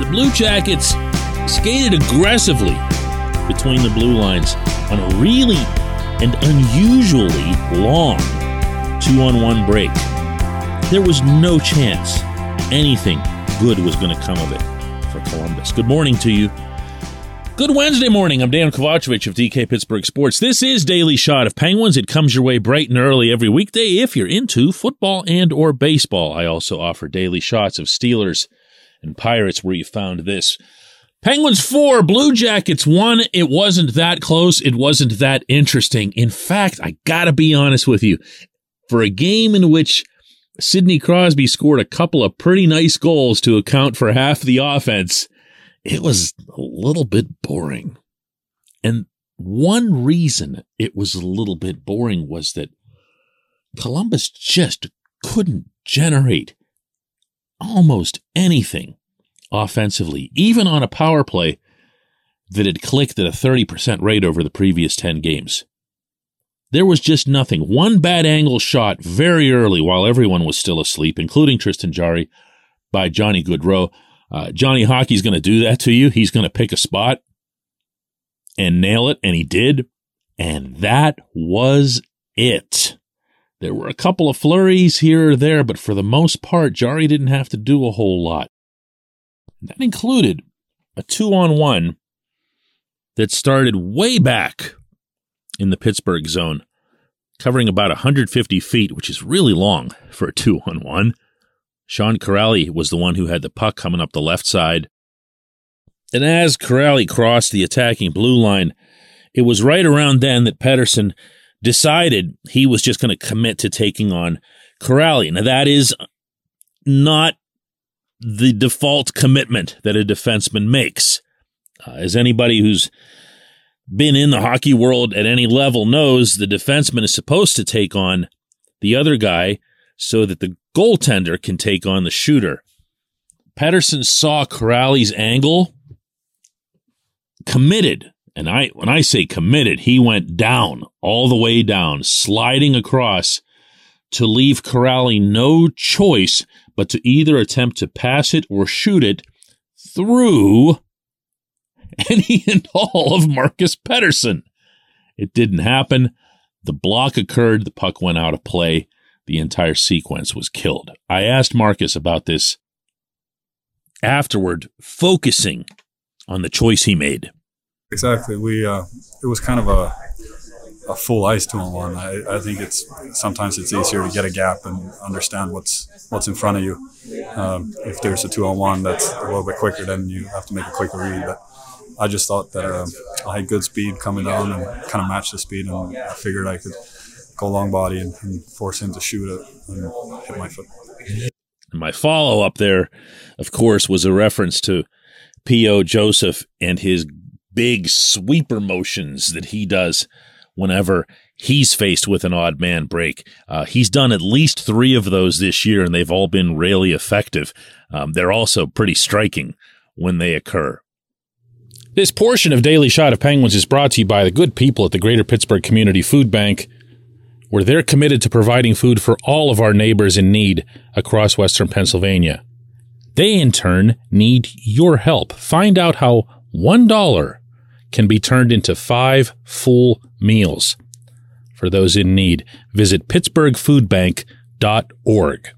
The Blue Jackets skated aggressively between the blue lines on a really and unusually long two on one break. There was no chance anything good was going to come of it for Columbus. Good morning to you. Good Wednesday morning. I'm Dan Kovacevic of DK Pittsburgh Sports. This is Daily Shot of Penguins. It comes your way bright and early every weekday if you're into football and or baseball. I also offer daily shots of Steelers and Pirates where you found this. Penguins 4, Blue Jackets 1. It wasn't that close. It wasn't that interesting. In fact, I gotta be honest with you. For a game in which Sidney Crosby scored a couple of pretty nice goals to account for half the offense, it was a little bit boring. And one reason it was a little bit boring was that Columbus just couldn't generate almost anything offensively, even on a power play that had clicked at a 30% rate over the previous 10 games. There was just nothing. One bad angle shot very early while everyone was still asleep, including Tristan Jarry by Johnny Gaudreau. Uh, Johnny Hockey's going to do that to you. He's going to pick a spot and nail it, and he did. And that was it. There were a couple of flurries here or there, but for the most part, Jarry didn't have to do a whole lot. That included a two on one that started way back in the Pittsburgh zone, covering about 150 feet, which is really long for a two on one. Sean Kuraly was the one who had the puck coming up the left side. And as Kuraly crossed the attacking blue line, it was right around then that Pettersson decided he was just going to commit to taking on Kuraly. Now, that is not the default commitment that a defenseman makes. Uh, as anybody who's been in the hockey world at any level knows, the defenseman is supposed to take on the other guy so that the goaltender can take on the shooter. Pettersson saw Kuraly's angle, committed, and I when I say committed, he went down all the way down, sliding across to leave Kuraly no choice but to either attempt to pass it or shoot it through any and all of Marcus Pettersson. It didn't happen. The block occurred. The puck went out of play the entire sequence was killed. I asked Marcus about this afterward, focusing on the choice he made. Exactly. We uh, it was kind of a a full ice two on one. I, I think it's sometimes it's easier to get a gap and understand what's what's in front of you. Um, if there's a two on one that's a little bit quicker, then you have to make a quicker read. But I just thought that um, I had good speed coming down and kind of matched the speed, and I figured I could go long body and, and force him to shoot it and hit my foot. My follow up there, of course, was a reference to P.O. Joseph and his big sweeper motions that he does whenever he's faced with an odd man break. Uh, he's done at least three of those this year, and they've all been really effective. Um, they're also pretty striking when they occur. This portion of Daily Shot of Penguins is brought to you by the good people at the Greater Pittsburgh Community Food Bank where they're committed to providing food for all of our neighbors in need across Western Pennsylvania. They, in turn, need your help. Find out how $1 can be turned into five full meals. For those in need, visit pittsburghfoodbank.org.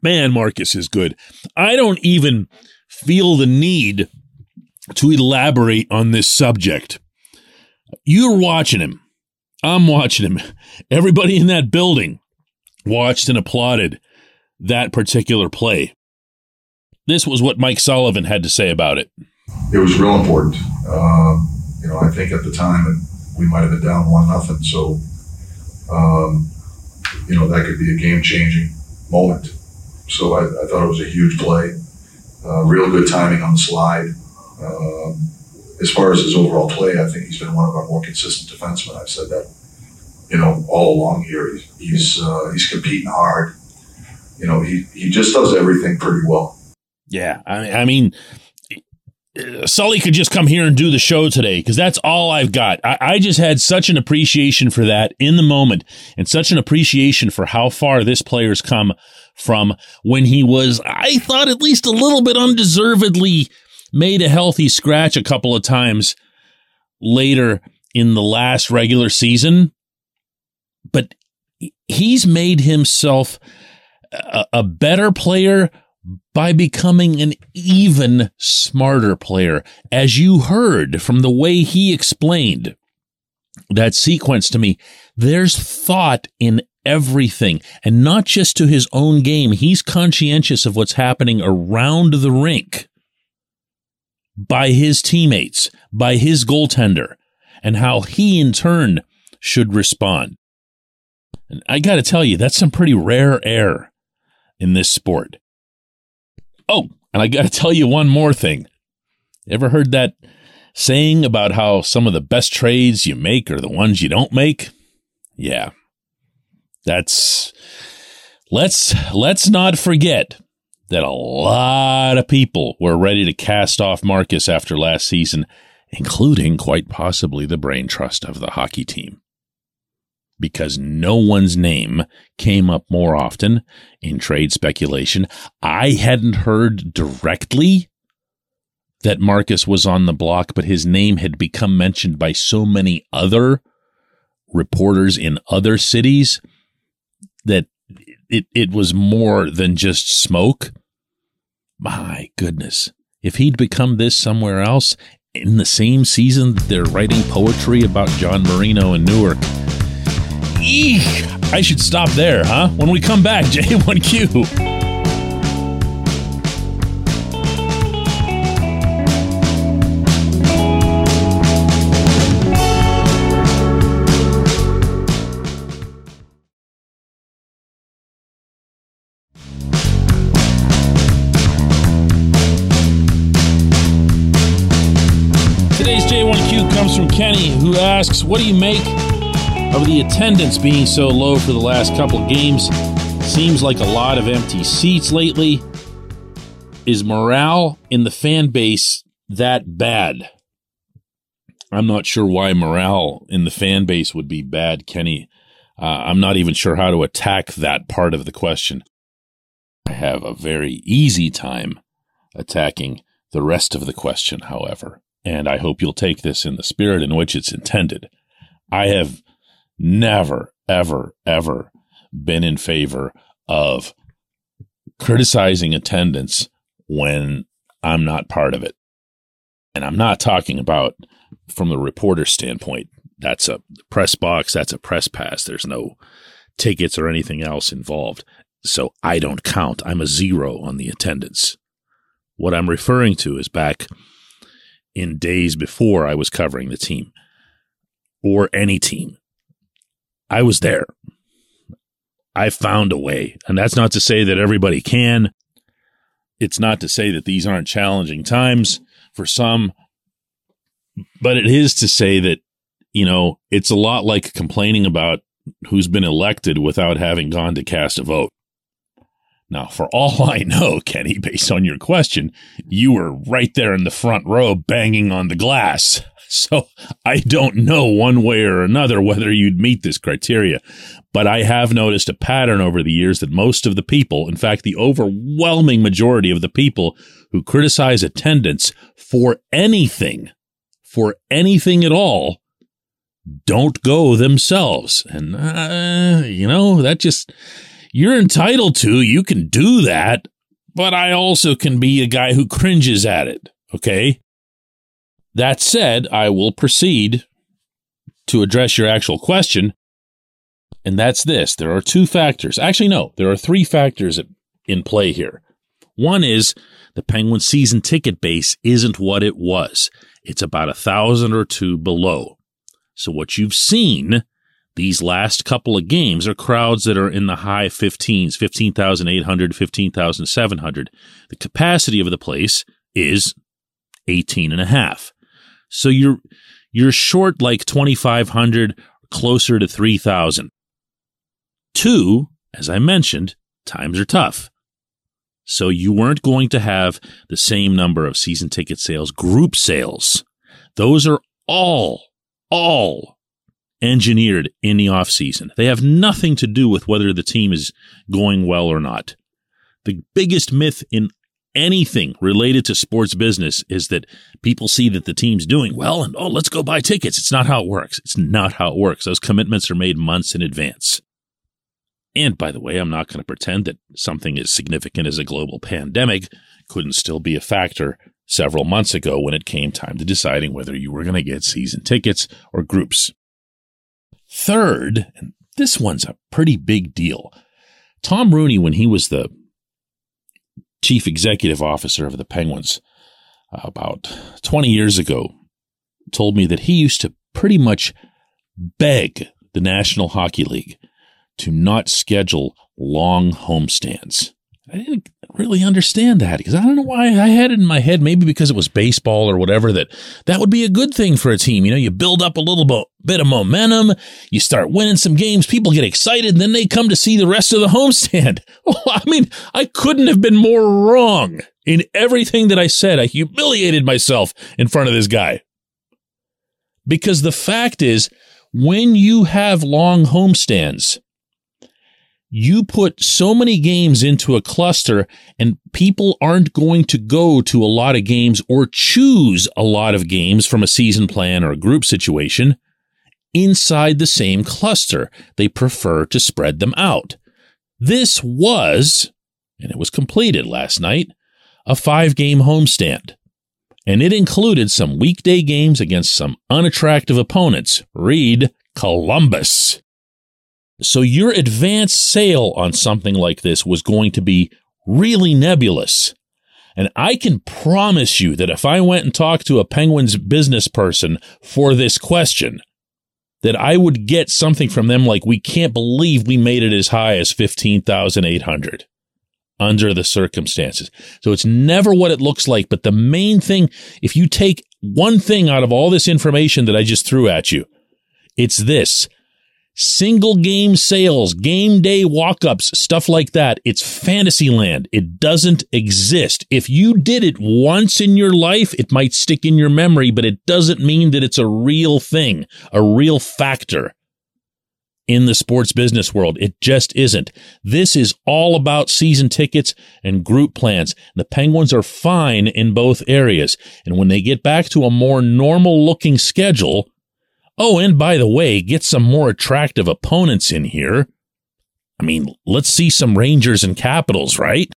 Man, Marcus is good. I don't even feel the need to elaborate on this subject. You're watching him. I'm watching him. Everybody in that building watched and applauded that particular play. This was what Mike Sullivan had to say about it. It was real important. Um, you know, I think at the time we might have been down one nothing, so um, you know, that could be a game changing moment. So I, I, thought it was a huge play. Uh, real good timing on the slide. Um, as far as his overall play, I think he's been one of our more consistent defensemen. I've said that, you know, all along here. He's he's, uh, he's competing hard. You know, he he just does everything pretty well. Yeah, I, I mean, Sully could just come here and do the show today because that's all I've got. I, I, just had such an appreciation for that in the moment and such an appreciation for how far this player's come from when he was, I thought, at least a little bit undeservedly made a healthy scratch a couple of times later in the last regular season. But he's made himself a, a better player by becoming an even smarter player. As you heard from the way he explained that sequence to me, there's thought in everything and not just to his own game. He's conscientious of what's happening around the rink by his teammates, by his goaltender, and how he in turn should respond. And I got to tell you, that's some pretty rare air in this sport. Oh, and I got to tell you one more thing. Ever heard that saying about how some of the best trades you make are the ones you don't make? Yeah. That's let's let's not forget that a lot of people were ready to cast off Marcus after last season, including quite possibly the brain trust of the hockey team because no one's name came up more often in trade speculation. I hadn't heard directly that Marcus was on the block, but his name had become mentioned by so many other reporters in other cities that it, it was more than just smoke. My goodness. If he'd become this somewhere else in the same season that they're writing poetry about John Marino and Newark, Eek! I should stop there, huh? When we come back, J1Q. Kenny, who asks, What do you make of the attendance being so low for the last couple of games. Seems like a lot of empty seats lately. Is morale in the fan base that bad? I'm not sure why morale in the fan base would be bad, Kenny. Uh, I'm not even sure how to attack that part of the question. I have a very easy time attacking the rest of the question, however, and I hope you'll take this in the spirit in which it's intended. I have never, ever, ever been in favor of criticizing attendance when I'm not part of it. And I'm not talking about from the reporter standpoint. That's a press box, that's a press pass. There's no tickets or anything else involved. So I don't count. I'm a zero on the attendance. What I'm referring to is back in days before I was covering the team or any team. I was there. I found a way. And that's not to say that everybody can. It's not to say that these aren't challenging times for some, but it is to say that, you know, it's a lot like complaining about who's been elected without having gone to cast a vote. Now, for all I know, Kenny, based on your question, you were right there in the front row banging on the glass. So I don't know one way or another whether you'd meet this criteria, but I have noticed a pattern over the years that most of the people, in fact, the overwhelming majority of the people who criticize attendance for anything, for anything at all, don't go themselves. And, uh, you know, that just, you're entitled to, you can do that, but I also can be a guy who cringes at it. Okay. That said, I will proceed to address your actual question. And that's this there are two factors. Actually, no, there are three factors in play here. One is the Penguin season ticket base isn't what it was, it's about a thousand or two below. So, what you've seen these last couple of games are crowds that are in the high 15s, 15,800, 15,700. The capacity of the place is 18 and a half. So you're, you're short like 2,500, closer to 3,000. Two, as I mentioned, times are tough. So you weren't going to have the same number of season ticket sales, group sales. Those are all, all engineered in the off season. They have nothing to do with whether the team is going well or not. The biggest myth in anything related to sports business is that people see that the team's doing well and oh, let's go buy tickets. It's not how it works. It's not how it works. Those commitments are made months in advance. And by the way, I'm not going to pretend that something as significant as a global pandemic couldn't still be a factor several months ago when it came time to deciding whether you were going to get season tickets or groups. Third, and this one's a pretty big deal. Tom Rooney, when he was the chief executive officer of the Penguins uh, about 20 years ago, told me that he used to pretty much beg the National Hockey League to not schedule long homestands. I didn't really understand that because I don't know why I had it in my head. Maybe because it was baseball or whatever that that would be a good thing for a team. You know, you build up a little bit of momentum, you start winning some games, people get excited, and then they come to see the rest of the homestand. Well, I mean, I couldn't have been more wrong in everything that I said. I humiliated myself in front of this guy because the fact is, when you have long homestands, you put so many games into a cluster and people aren't going to go to a lot of games or choose a lot of games from a season plan or a group situation inside the same cluster. They prefer to spread them out. This was, and it was completed last night, a five game homestand. And it included some weekday games against some unattractive opponents. Read Columbus. So your advance sale on something like this was going to be really nebulous. And I can promise you that if I went and talked to a Penguins business person for this question, that I would get something from them like, we can't believe we made it as high as 15,800 under the circumstances. So it's never what it looks like. But the main thing, if you take one thing out of all this information that I just threw at you, it's this single game sales, game day walk ups, stuff like that. It's fantasy land. It doesn't exist. If you did it once in your life, it might stick in your memory, but it doesn't mean that it's a real thing, a real factor in the sports business world. It just isn't. This is all about season tickets and group plans. The Penguins are fine in both areas. And when they get back to a more normal looking schedule, Oh, and by the way, get some more attractive opponents in here. I mean, let's see some Rangers and Capitals, right?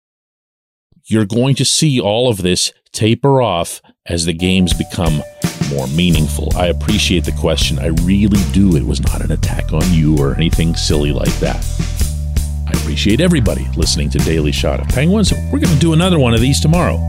You're going to see all of this taper off as the games become more meaningful. I appreciate the question. I really do. It was not an attack on you or anything silly like that. I appreciate everybody listening to Daily Shot of Penguins. We're going to do another one of these tomorrow.